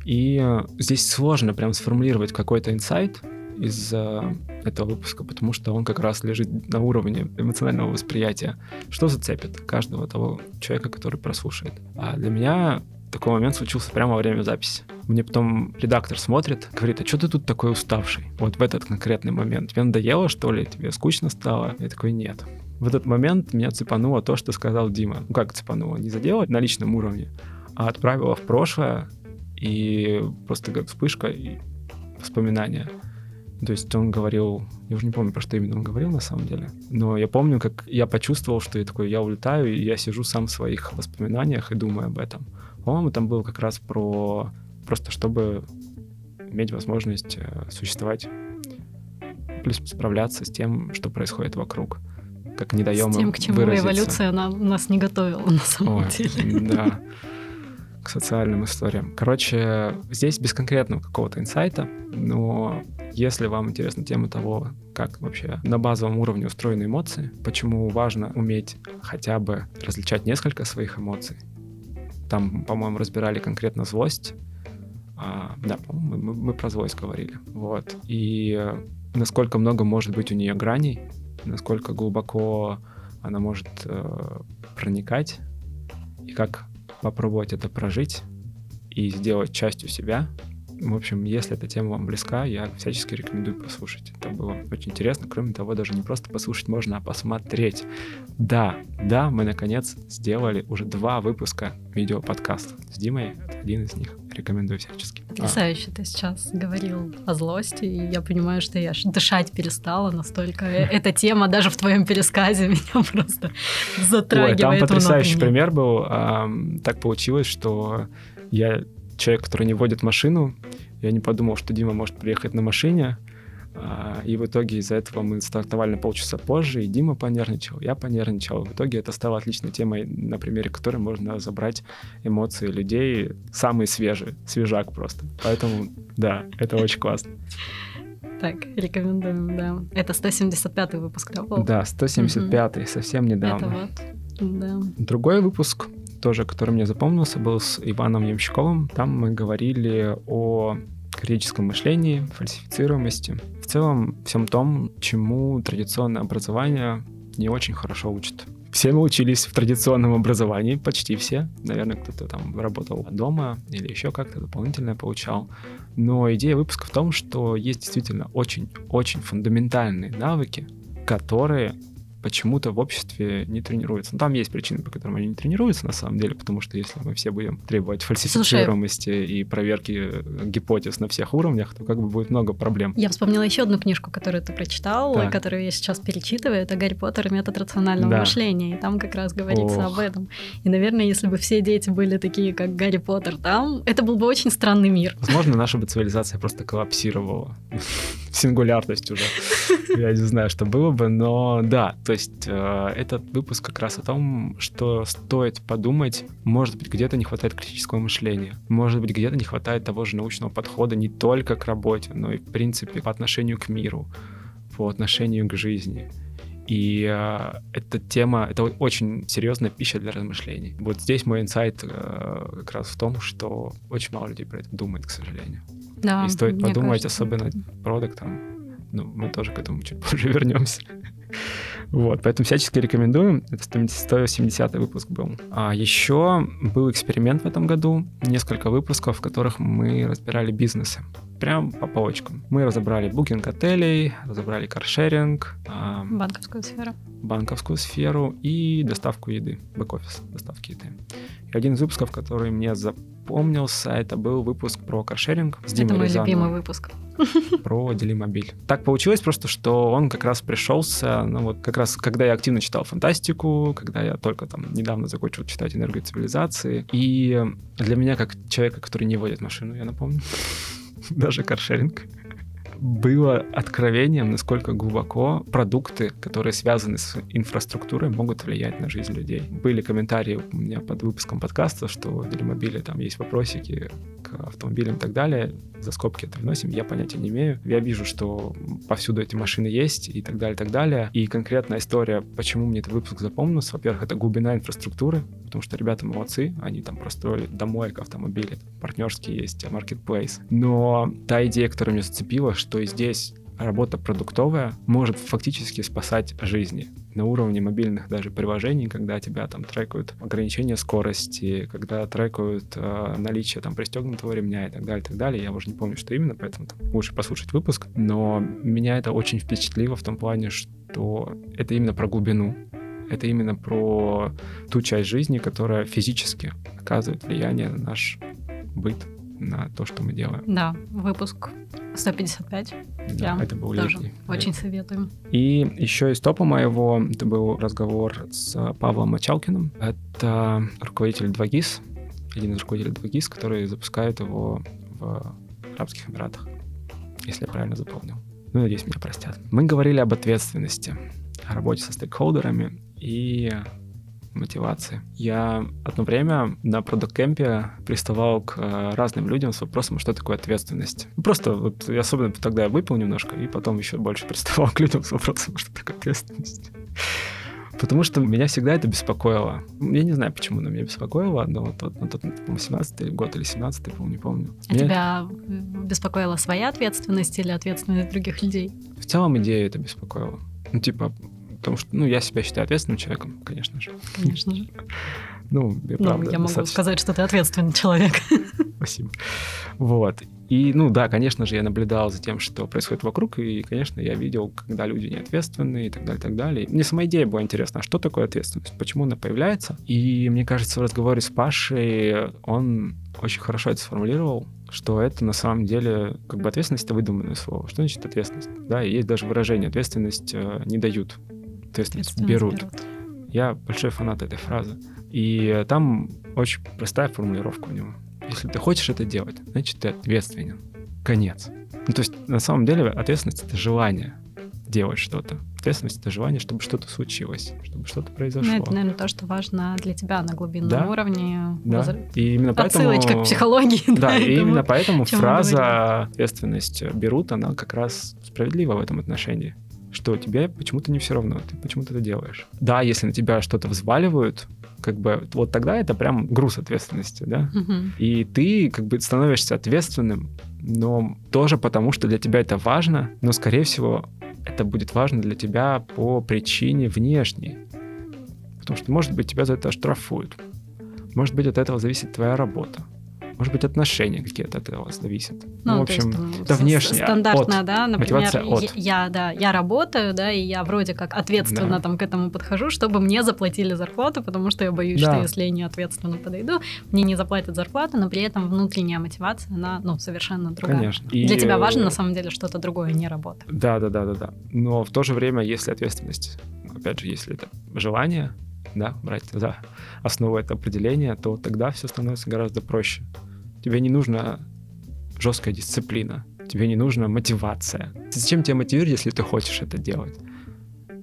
И здесь сложно прям сформулировать какой-то инсайт из этого выпуска, потому что он как раз лежит на уровне эмоционального восприятия. Что зацепит каждого того человека, который прослушает? А для меня такой момент случился прямо во время записи. Мне потом редактор смотрит, говорит, а что ты тут такой уставший? Вот в этот конкретный момент. Тебе надоело, что ли? Тебе скучно стало? Я такой, нет. В этот момент меня цепануло то, что сказал Дима. Ну как цепануло? Не задело на личном уровне, а отправило в прошлое и просто как вспышка и воспоминания. То есть он говорил, я уже не помню, про что именно он говорил на самом деле, но я помню, как я почувствовал, что я такой, я улетаю, и я сижу сам в своих воспоминаниях и думаю об этом. По-моему, там было как раз про просто чтобы иметь возможность э, существовать, плюс справляться с тем, что происходит вокруг. Как не даем С тем, к чему выразиться. эволюция она нас не готовила на самом Ой, деле. Да, к социальным историям. Короче, здесь без конкретного какого-то инсайта, но если вам интересна тема того, как вообще на базовом уровне устроены эмоции, почему важно уметь хотя бы различать несколько своих эмоций, там, по-моему, разбирали конкретно злость. А, да, по-моему, мы, мы про злость говорили. Вот. И насколько много может быть у нее граней, насколько глубоко она может э, проникать, и как попробовать это прожить и сделать частью себя, В общем, если эта тема вам близка, я всячески рекомендую послушать. Это было очень интересно. Кроме того, даже не просто послушать можно, а посмотреть. Да, да, мы наконец сделали уже два выпуска видеоподкаста с Димой. Это один из них. Рекомендую всячески. Потрясающе. А. Ты сейчас говорил о злости, и я понимаю, что я дышать перестала настолько. Э, эта тема даже в твоем пересказе меня просто затрагивает. Ой, там потрясающий пример был. Так получилось, что я человек, который не водит машину. Я не подумал, что Дима может приехать на машине. А, и в итоге из-за этого мы стартовали на полчаса позже, и Дима понервничал, я понервничал. В итоге это стало отличной темой, на примере которой можно забрать эмоции людей, самые свежие, свежак просто. Поэтому, да, это очень классно. Так, рекомендуем, да. Это 175-й выпуск, да, был? Да, 175-й, угу. совсем недавно. Это вот, да. Другой выпуск тоже, который мне запомнился, был с Иваном Ямщиковым. Там мы говорили о критическом мышлении, фальсифицируемости. В целом, всем том, чему традиционное образование не очень хорошо учит. Все мы учились в традиционном образовании, почти все. Наверное, кто-то там работал дома или еще как-то дополнительно получал. Но идея выпуска в том, что есть действительно очень-очень фундаментальные навыки, которые почему-то в обществе не тренируются. Ну, там есть причины, по которым они не тренируются, на самом деле, потому что если мы все будем требовать фальсифицируемости Слушай, и проверки э, гипотез на всех уровнях, то как бы будет много проблем. Я вспомнила еще одну книжку, которую ты прочитал, да. которую я сейчас перечитываю. Это «Гарри Поттер и метод рационального да. мышления». И там как раз говорится Ох. об этом. И, наверное, если бы все дети были такие, как Гарри Поттер там, это был бы очень странный мир. Возможно, наша бы цивилизация просто коллапсировала. Сингулярность уже. Я не знаю, что было бы, но да, то есть э, этот выпуск как раз о том, что стоит подумать, может быть, где-то не хватает критического мышления, может быть, где-то не хватает того же научного подхода не только к работе, но и, в принципе, по отношению к миру, по отношению к жизни. И э, эта тема, это очень серьезная пища для размышлений. Вот здесь мой инсайт э, как раз в том, что очень мало людей про это думает, к сожалению. Да, и стоит подумать, кажется, особенно продуктом. Ну, мы тоже к этому чуть позже вернемся. Вот, поэтому всячески рекомендуем. Это 170 выпуск был. А еще был эксперимент в этом году, несколько выпусков, в которых мы разбирали бизнесы. Прям по полочкам. Мы разобрали букинг отелей, разобрали каршеринг. А, банковскую сферу. Банковскую сферу и доставку еды, бэк-офис доставки еды. И один из выпусков, который мне запомнился, это был выпуск про каршеринг с Димой Это мой Рязановым. любимый выпуск. Про Делимобиль. Так получилось просто, что он как раз пришелся, ну вот как раз когда я активно читал фантастику, когда я только там недавно закончил читать «Энергию цивилизации». И для меня, как человека, который не водит машину, я напомню, даже каршеринг, было откровением, насколько глубоко продукты, которые связаны с инфраструктурой, могут влиять на жизнь людей. Были комментарии у меня под выпуском подкаста, что в Делимобиле там есть вопросики к автомобилям и так далее. За скобки это вносим, я понятия не имею. Я вижу, что повсюду эти машины есть и так далее, и так далее. И конкретная история, почему мне этот выпуск запомнился. Во-первых, это глубина инфраструктуры, потому что ребята молодцы, они там простроили домойк автомобили, партнерские есть, marketplace. Но та идея, которая меня зацепила, что и здесь работа продуктовая может фактически спасать жизни на уровне мобильных даже приложений, когда тебя там трекают ограничение скорости, когда трекают э, наличие там пристегнутого ремня и так далее, и так далее. Я уже не помню, что именно, поэтому там, лучше послушать выпуск. Но меня это очень впечатлило в том плане, что это именно про глубину, это именно про ту часть жизни, которая физически оказывает влияние на наш быт, на то, что мы делаем. Да, выпуск 155. Да, Прям это был тоже летний. Очень советуем. И еще из топа моего, это был разговор с Павлом Мачалкиным. Это руководитель 2GIS, один из руководителей 2GIS, который запускает его в Арабских Эмиратах, если я правильно запомнил. Ну, надеюсь, меня простят. Мы говорили об ответственности, о работе со стейкхолдерами и мотивации. Я одно время на продукт-кемпе приставал к э, разным людям с вопросом, что такое ответственность. Просто вот особенно тогда я выпил немножко, и потом еще больше приставал к людям с вопросом, что такое ответственность. Потому что меня всегда это беспокоило. Я не знаю, почему оно меня беспокоило, но вот, вот, вот, вот 18 год или 17 по не помню. А меня... тебя беспокоила своя ответственность или ответственность других людей? В целом идея это беспокоила. Ну, типа, Потому что, ну, я себя считаю ответственным человеком, конечно же. Конечно же. Ну, я, ну, правда, я могу сказать, что ты ответственный человек. Спасибо. Вот. И, ну да, конечно же, я наблюдал за тем, что происходит вокруг, и, конечно, я видел, когда люди неответственные и так далее, и так далее. Мне сама идея была интересна, а что такое ответственность, почему она появляется. И мне кажется, в разговоре с Пашей он очень хорошо это сформулировал, что это на самом деле как бы ответственность это выдуманное слово. Что значит ответственность? Да, и есть даже выражение ответственность э, не дают, ответственность берут. берут. Я большой фанат этой фразы. И там очень простая формулировка у него. Если ты хочешь это делать, значит, ты ответственен. Конец. Ну, то есть, на самом деле, ответственность — это желание делать что-то. Ответственность — это желание, чтобы что-то случилось, чтобы что-то произошло. Ну, это, наверное, то, что важно для тебя на глубинном да? уровне. Да, воз... и именно поэтому... Отсылочка к психологии. Да, и именно поэтому фраза «ответственность берут», она как раз справедлива в этом отношении что тебе почему-то не все равно, ты почему-то это делаешь. Да, если на тебя что-то взваливают, как бы вот тогда это прям груз ответственности, да. Угу. И ты как бы становишься ответственным, но тоже потому, что для тебя это важно, но, скорее всего, это будет важно для тебя по причине внешней. Потому что, может быть, тебя за это штрафуют. Может быть, от этого зависит твоя работа. Может быть, отношения какие-то от этого зависят. Ну, ну в общем, есть, это внешне. Стандартно, от, да, например, от. Я, да, я работаю, да, и я вроде как ответственно да. там к этому подхожу, чтобы мне заплатили зарплату, потому что я боюсь, да. что если я не ответственно подойду, мне не заплатят зарплату, но при этом внутренняя мотивация, она, ну, совершенно другая. Конечно. Для и... тебя важно, на самом деле, что-то другое, не работа. Да, да, да, да, да. Но в то же время, если ответственность, опять же, если это желание, да, брать за основу это определение, то тогда все становится гораздо проще. Тебе не нужна жесткая дисциплина, тебе не нужна мотивация. Зачем тебя мотивировать, если ты хочешь это делать?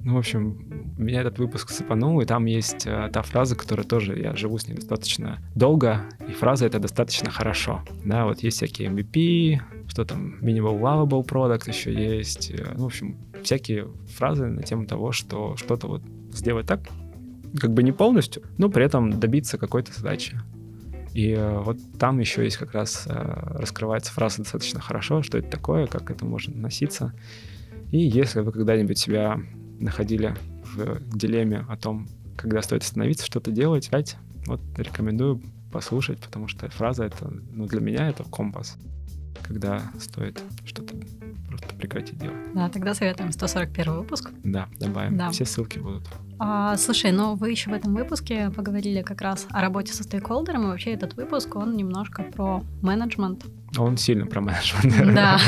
Ну, в общем, меня этот выпуск сыпанул, и там есть э, та фраза, которая тоже, я живу с ней достаточно долго, и фраза это достаточно хорошо. Да, вот есть всякие MVP, что там, minimal lovable product еще есть, э, ну, в общем, всякие фразы на тему того, что что-то вот сделать так, как бы не полностью, но при этом добиться какой-то задачи. И э, вот там еще есть как раз э, раскрывается фраза достаточно хорошо, что это такое, как это может носиться. И если вы когда-нибудь себя находили в дилемме о том, когда стоит остановиться, что-то делать, опять вот рекомендую послушать, потому что фраза это, ну, для меня это компас, когда стоит что-то просто прекратить делать. Да, тогда советуем 141 выпуск. Да, добавим. Да. Все ссылки будут. А, слушай, ну вы еще в этом выпуске поговорили как раз о работе со стейкхолдером, и вообще этот выпуск, он немножко про менеджмент. Он сильно про менеджмент. Да.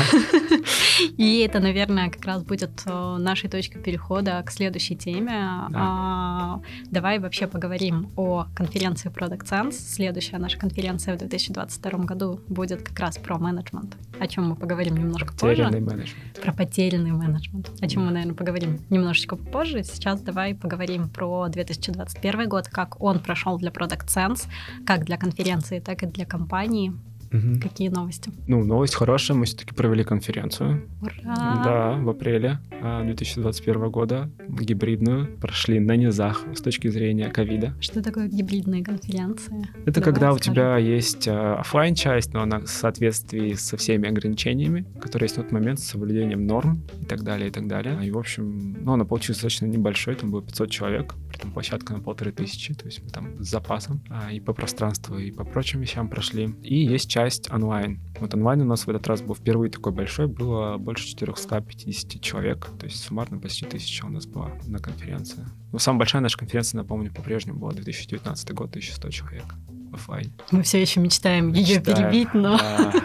И это, наверное, как раз будет э, нашей точкой перехода к следующей теме. Да. А, давай вообще поговорим о конференции Product Sense. Следующая наша конференция в 2022 году будет как раз про менеджмент, о чем мы поговорим немножко потерянный позже. менеджмент. Про потерянный менеджмент, о чем мы, наверное, поговорим немножечко попозже. Сейчас давай поговорим про 2021 год, как он прошел для Product Sense, как для конференции, так и для компании. Угу. Какие новости? Ну, новость хорошая. Мы все-таки провели конференцию. Ура! Да, в апреле 2021 а, года. Гибридную. Прошли на низах с точки зрения ковида. Что такое гибридные конференции? Это Давай когда скажем. у тебя есть а, офлайн часть но она в соответствии со всеми ограничениями, которые есть в тот момент, с соблюдением норм и так далее, и так далее. И, в общем, ну, она получилась достаточно небольшой, там было 500 человек, этом площадка на полторы тысячи, то есть мы там с запасом а, и по пространству, и по прочим вещам прошли. И есть часть онлайн. Вот онлайн у нас в этот раз был впервые такой большой, было больше 450 человек, то есть суммарно почти тысяча у нас была на конференции. Ну, самая большая наша конференция, напомню, по-прежнему была 2019 год, 1100 человек офлайн. Мы все еще мечтаем, мечтаем ее перебить, но... Да.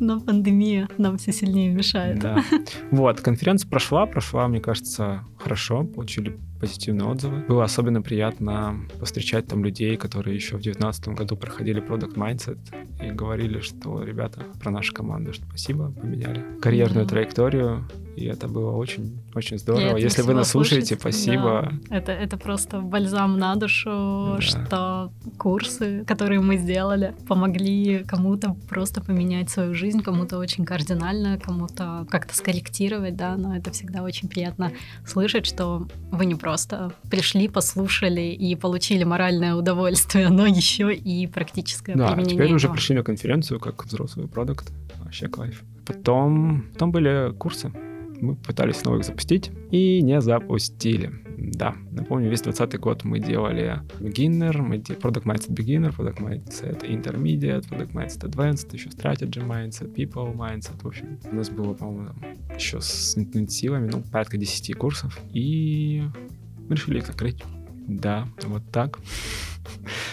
но пандемия нам все сильнее мешает. Да. Вот, конференция прошла, прошла, мне кажется, хорошо, получили позитивные отзывы. Было особенно приятно встречать там людей, которые еще в 2019 году проходили Product Mindset и говорили, что ребята про нашу команду, что спасибо, поменяли карьерную да. траекторию, и это было очень, очень здорово. Если вы нас слушаете, спасибо. Да. Это, это просто бальзам на душу, да. что курсы, которые мы сделали, помогли кому-то просто поменять свою жизнь, кому-то очень кардинально, кому-то как-то скорректировать, да, но это всегда очень приятно слышать, что вы не просто пришли, послушали и получили моральное удовольствие, но еще и практическое да, применение. Да, теперь уже пришли на конференцию как взрослый продукт. Вообще кайф. Потом, потом были курсы мы пытались снова их запустить и не запустили. Да, напомню, весь 20 год мы делали beginner, мы делали product mindset beginner, product mindset intermediate, product mindset advanced, еще strategy mindset, people mindset. В общем, у нас было, по-моему, еще с интенсивами, ну, порядка 10 курсов. И мы решили их закрыть. Да, вот так.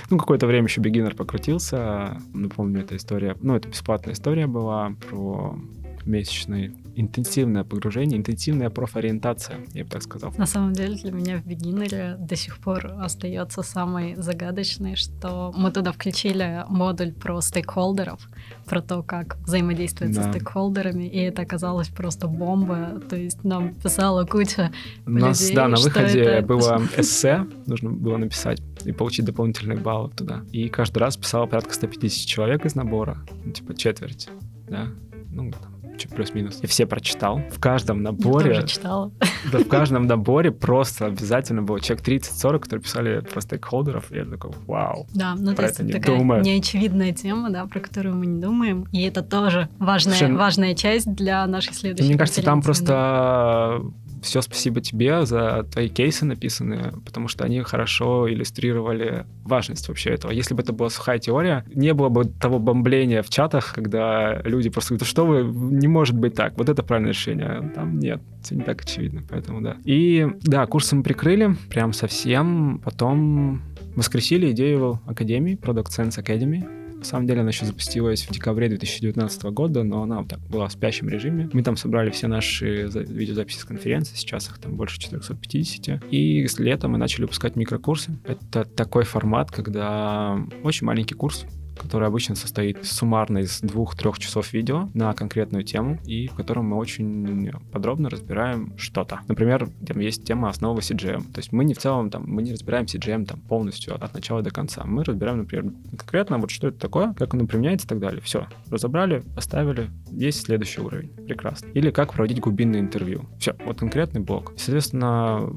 Ну, какое-то время еще бегинер покрутился. Напомню, эта история, ну, это бесплатная история была про месячный интенсивное погружение, интенсивная профориентация, я бы так сказал. На самом деле для меня в бигинере до сих пор остается самой загадочной, что мы туда включили модуль про стейкхолдеров, про то, как взаимодействовать да. со стейкхолдерами, и это оказалось просто бомба. То есть нам писала куча У нас, людей, да, на выходе это... было эссе, нужно было написать и получить дополнительные баллы туда. И каждый раз писало порядка 150 человек из набора, ну, типа четверть, да, ну, там, плюс-минус. И все прочитал. В каждом наборе... Я тоже читала. Да, в каждом наборе просто обязательно было человек 30-40, которые писали про стейкхолдеров. И я такой, вау. Да, ну то есть это такая думаю. неочевидная тема, да, про которую мы не думаем. И это тоже важная, Слушай, важная часть для нашей следующей Мне кажется, там просто все спасибо тебе за твои кейсы написанные, потому что они хорошо иллюстрировали важность вообще этого. Если бы это была сухая теория, не было бы того бомбления в чатах, когда люди просто говорят, что вы, не может быть так, вот это правильное решение. Там нет, все не так очевидно, поэтому да. И да, курсы мы прикрыли, прям совсем, потом воскресили идею Академии, Product Sense Academy, на самом деле она еще запустилась в декабре 2019 года, но она вот так была в спящем режиме. Мы там собрали все наши видеозаписи с конференции, сейчас их там больше 450. И с лета мы начали выпускать микрокурсы. Это такой формат, когда очень маленький курс, который обычно состоит суммарно из двух-трех часов видео на конкретную тему, и в котором мы очень подробно разбираем что-то. Например, там есть тема основы CGM. То есть мы не в целом там, мы не разбираем CGM там полностью от, начала до конца. Мы разбираем, например, конкретно вот что это такое, как оно применяется и так далее. Все, разобрали, оставили, есть следующий уровень. Прекрасно. Или как проводить глубинное интервью. Все, вот конкретный блок. соответственно,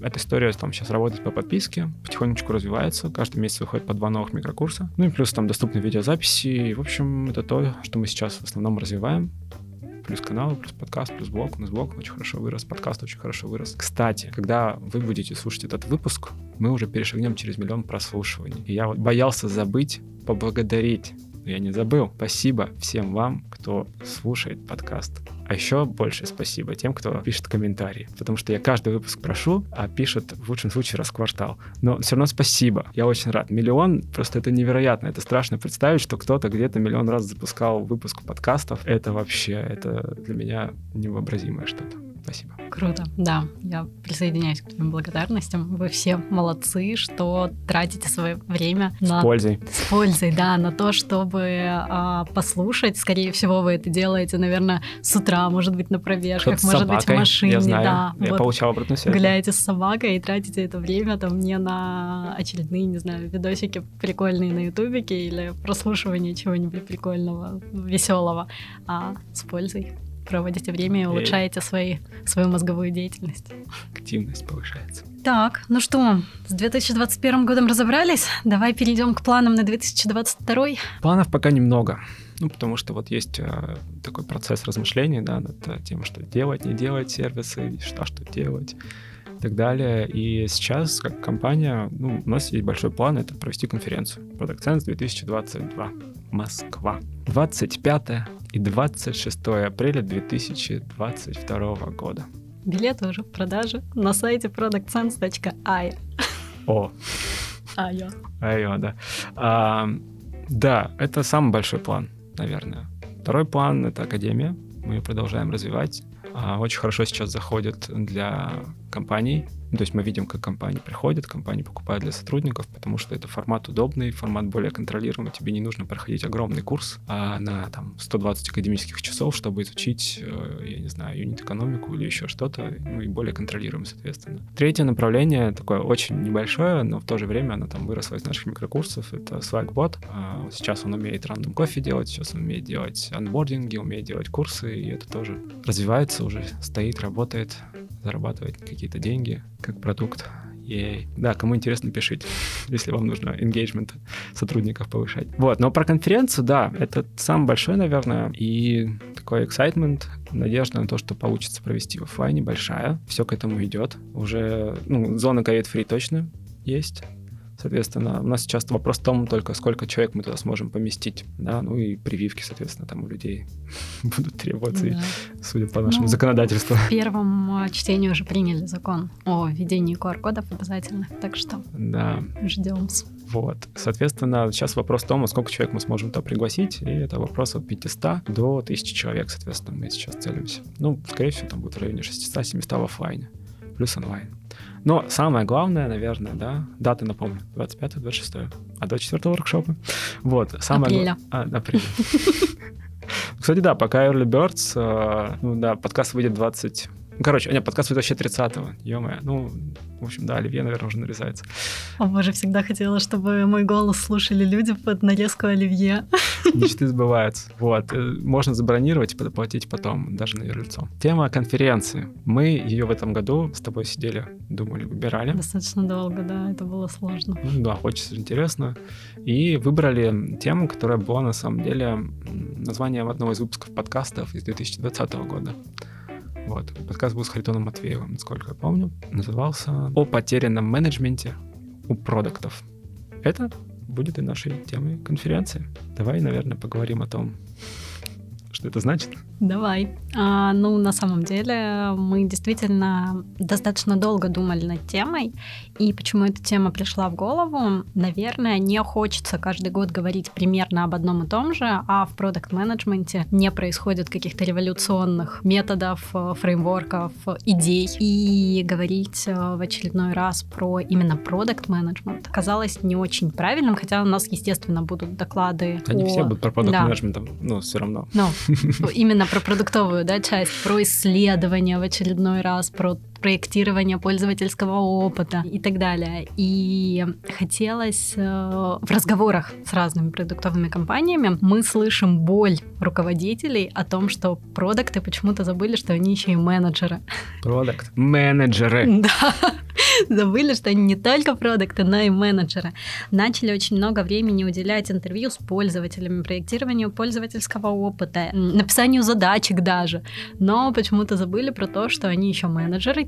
эта история там сейчас работает по подписке, потихонечку развивается, каждый месяц выходит по два новых микрокурса. Ну и плюс там доступны видеозаписи. В общем, это то, что мы сейчас в основном развиваем плюс каналы, плюс подкаст, плюс блог. У нас блог очень хорошо вырос, подкаст очень хорошо вырос. Кстати, когда вы будете слушать этот выпуск, мы уже перешагнем через миллион прослушиваний. И я вот боялся забыть поблагодарить я не забыл. Спасибо всем вам, кто слушает подкаст. А еще больше спасибо тем, кто пишет комментарии. Потому что я каждый выпуск прошу, а пишет в лучшем случае раз в квартал. Но все равно спасибо. Я очень рад. Миллион, просто это невероятно. Это страшно представить, что кто-то где-то миллион раз запускал выпуск подкастов. Это вообще, это для меня невообразимое что-то. Спасибо. Круто. Да, я присоединяюсь к твоим благодарностям. Вы все молодцы, что тратите свое время на... С пользой. С пользой, да, на то, чтобы а, послушать. Скорее всего, вы это делаете, наверное, с утра, может быть, на пробежках, может собакой, быть, в машине. Я знаю, да, я вот, получал обратную связь. Гуляете с собакой и тратите это время там не на очередные, не знаю, видосики прикольные на ютубике или прослушивание чего-нибудь прикольного, веселого, а с пользой проводите время и улучшаете свои, свою мозговую деятельность. Активность повышается. Так, ну что, с 2021 годом разобрались? Давай перейдем к планам на 2022. Планов пока немного. Ну, потому что вот есть э, такой процесс размышлений, да, над э, тем, что делать, не делать сервисы, что, что делать и так далее. И сейчас, как компания, ну, у нас есть большой план, это провести конференцию Product Sense 2022. Москва. 25 и 26 апреля 2022 года. Билеты уже в продаже на сайте productsense.ai. О. Айо. Айо, да. А, да, это самый большой план, наверное. Второй план — это Академия. Мы ее продолжаем развивать. А, очень хорошо сейчас заходит для компаний, то есть мы видим, как компании приходят, компании покупают для сотрудников, потому что это формат удобный, формат более контролируемый. Тебе не нужно проходить огромный курс а на там, 120 академических часов, чтобы изучить, э, я не знаю, юнит-экономику или еще что-то, ну и более контролируемый, соответственно. Третье направление, такое очень небольшое, но в то же время оно там выросло из наших микрокурсов, это Slackbot. А сейчас он умеет рандом кофе делать, сейчас он умеет делать анбординги, умеет делать курсы, и это тоже развивается уже, стоит, работает, зарабатывать какие-то деньги как продукт. Ей. Да, кому интересно, пишите, если вам нужно engagement сотрудников повышать. Вот, но про конференцию, да, это самый большой, наверное, и такой excitement, надежда на то, что получится провести в офлайне большая. Все к этому идет. Уже, ну, зона ковид-фри точно есть. Соответственно, у нас сейчас вопрос в том только, сколько человек мы туда сможем поместить, да, ну и прививки, соответственно, там у людей будут требоваться, да. судя по нашему ну, законодательству. В первом а, чтении уже приняли закон о введении QR-кодов обязательно, так что да. ждем. Вот. Соответственно, сейчас вопрос в том, сколько человек мы сможем туда пригласить, и это вопрос от 500 до 1000 человек, соответственно, мы сейчас целимся. Ну, скорее всего, там будет в районе 600-700 в офлайне, плюс онлайн. Но самое главное, наверное, да, даты напомню, 25-26, а 24 воркшопы. Вот, самое Апреля. А, апреля. Кстати, да, пока Early Birds, э, ну да, подкаст выйдет 20... Ну, короче, нет, подкаст выйдет вообще 30-го, ё Ну, в общем, да, Оливье, наверное, уже нарезается. О боже, всегда хотела, чтобы мой голос слушали люди под нарезку Оливье. Мечты сбываются. Вот. Э, можно забронировать и доплатить потом, даже на юрлицо. Тема конференции. Мы ее в этом году с тобой сидели, думали, выбирали. Достаточно долго, да, это было сложно. Ну, да, хочется интересно. И выбрали тему, которая была на самом деле названием одного из выпусков подкастов из 2020 года. Вот. Подкаст был с Харитоном Матвеевым, насколько я помню. Назывался «О потерянном менеджменте у продуктов». Это будет и нашей темой конференции. Давай, наверное, поговорим о том, что это значит? Давай. А, ну, на самом деле, мы действительно достаточно долго думали над темой. И почему эта тема пришла в голову? Наверное, не хочется каждый год говорить примерно об одном и том же, а в продукт-менеджменте не происходит каких-то революционных методов, фреймворков, идей. И говорить э, в очередной раз про именно продукт-менеджмент казалось не очень правильным, хотя у нас, естественно, будут доклады Они о... все будут про продукт-менеджмент, да. но все равно. Но именно про продуктовую да, часть, про исследование в очередной раз, про проектирование пользовательского опыта и так далее. И хотелось э, в разговорах с разными продуктовыми компаниями мы слышим боль руководителей о том, что продукты почему-то забыли, что они еще и менеджеры. Продукт. Менеджеры. Да. Забыли, что они не только продукты, но и менеджеры. Начали очень много времени уделять интервью с пользователями, проектированию пользовательского опыта, написанию задачек даже. Но почему-то забыли про то, что они еще менеджеры,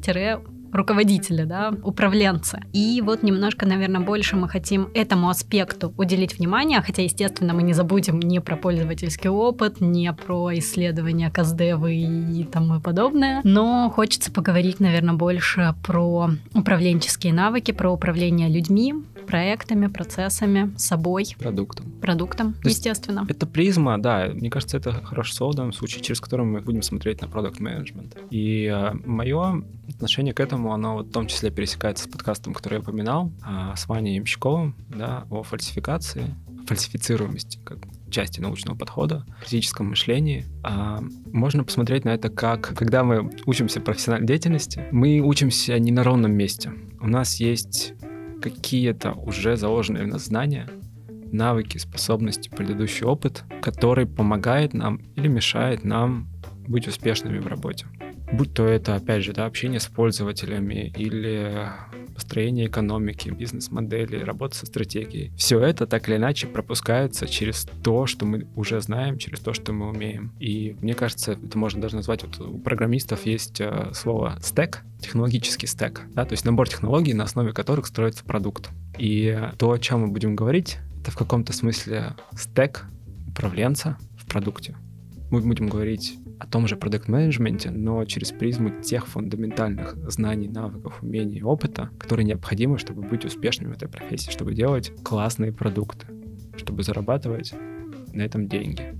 руководители, да, управленцы. И вот немножко, наверное, больше мы хотим этому аспекту уделить внимание, хотя, естественно, мы не забудем ни про пользовательский опыт, ни про исследования КАЗДЕВы и тому подобное, но хочется поговорить, наверное, больше про управленческие навыки, про управление людьми, проектами, процессами, собой. Продуктом. Продуктом, естественно. Это призма, да, мне кажется, это хороший слово в данном случае, через который мы будем смотреть на продукт менеджмент. И э, мое отношение к этому, оно вот в том числе пересекается с подкастом, который я упоминал, э, с Ваней Ямщиковым, да, о фальсификации, фальсифицируемости как части научного подхода, критическом мышлении. А можно посмотреть на это как, когда мы учимся профессиональной деятельности, мы учимся не на ровном месте. У нас есть какие-то уже заложенные в нас знания, навыки, способности, предыдущий опыт, который помогает нам или мешает нам быть успешными в работе. Будь то это, опять же, да, общение с пользователями или построение экономики, бизнес-модели, работа со стратегией. Все это так или иначе пропускается через то, что мы уже знаем, через то, что мы умеем. И мне кажется, это можно даже назвать, вот у программистов есть э, слово стек, технологический стек, да, то есть набор технологий, на основе которых строится продукт. И то, о чем мы будем говорить, это в каком-то смысле стек управленца в продукте. Мы будем говорить о том же продукт-менеджменте, но через призму тех фундаментальных знаний, навыков, умений, опыта, которые необходимы, чтобы быть успешными в этой профессии, чтобы делать классные продукты, чтобы зарабатывать на этом деньги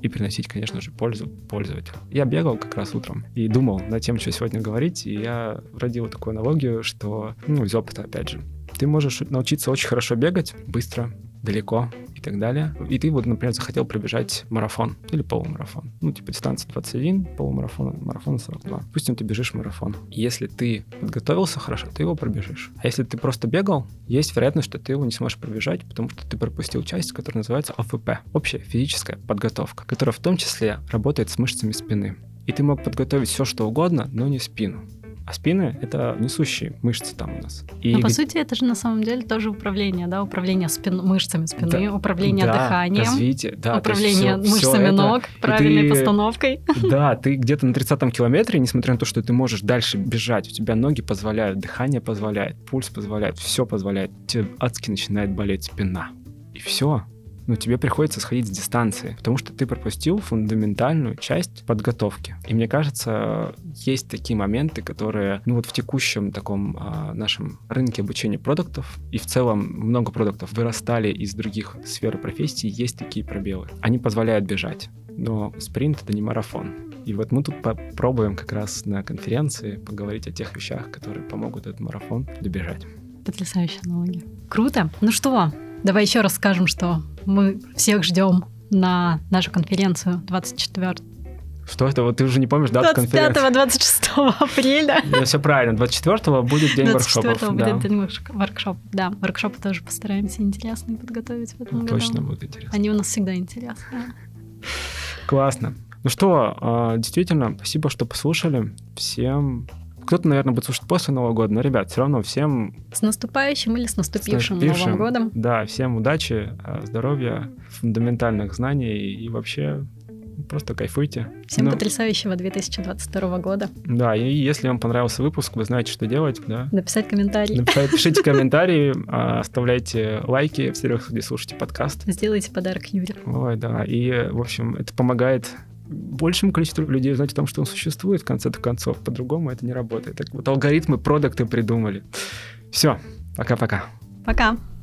и приносить, конечно же, пользу пользователю. Я бегал как раз утром и думал над тем, что сегодня говорить, и я родил такую аналогию, что, ну, из опыта, опять же, ты можешь научиться очень хорошо бегать, быстро, далеко и так далее. И ты вот, например, захотел пробежать марафон или полумарафон. Ну, типа дистанция 21, полумарафон, марафон 42. Допустим, ты бежишь марафон. Если ты подготовился хорошо, ты его пробежишь. А если ты просто бегал, есть вероятность, что ты его не сможешь пробежать, потому что ты пропустил часть, которая называется ОФП. Общая физическая подготовка, которая в том числе работает с мышцами спины. И ты мог подготовить все, что угодно, но не спину А спины — это несущие мышцы там у нас. И Но, по сути, это же на самом деле тоже управление, да? Управление спин... мышцами спины, да, управление да, дыханием. развитие, да. Управление все, мышцами все ног, это... правильной ты, постановкой. Да, ты где-то на 30-м километре, несмотря на то, что ты можешь дальше бежать, у тебя ноги позволяют, дыхание позволяет, пульс позволяет, все позволяет. Тебе адски начинает болеть спина. И все ну, тебе приходится сходить с дистанции, потому что ты пропустил фундаментальную часть подготовки. И мне кажется, есть такие моменты, которые, ну, вот в текущем таком а, нашем рынке обучения продуктов, и в целом много продуктов вырастали из других сфер профессий, есть такие пробелы. Они позволяют бежать, но спринт — это не марафон. И вот мы тут попробуем как раз на конференции поговорить о тех вещах, которые помогут этот марафон добежать. Потрясающая аналогия. Круто. Ну что, давай еще раз скажем, что мы всех ждем на нашу конференцию 24 что это? Вот ты уже не помнишь дату конференции? 25-26 апреля. Да, все правильно. 24-го будет день 24 воркшопов. 24 будет день воркшоп. Да, воркшопы тоже постараемся интересные подготовить в этом году. Точно будет интересно. Они у нас всегда интересные. Классно. Ну что, а, действительно, спасибо, что послушали. Всем кто-то, наверное, будет слушать после Нового года, но, ребят, все равно всем... С наступающим или с наступившим, с наступившим Новым годом. Да, всем удачи, а, здоровья, фундаментальных знаний и вообще просто кайфуйте. Всем ну, потрясающего 2022 года. Да, и если вам понравился выпуск, вы знаете, что делать, да? Написать комментарий. Написать, пишите комментарии, а, оставляйте лайки, всех, где слушаете подкаст. Сделайте подарок Юре. Ой, да, и, в общем, это помогает большему количеству людей узнать о том, что он существует, в конце концов. По-другому это не работает. Так вот алгоритмы, продукты придумали. Все, пока-пока. Пока. -пока. пока.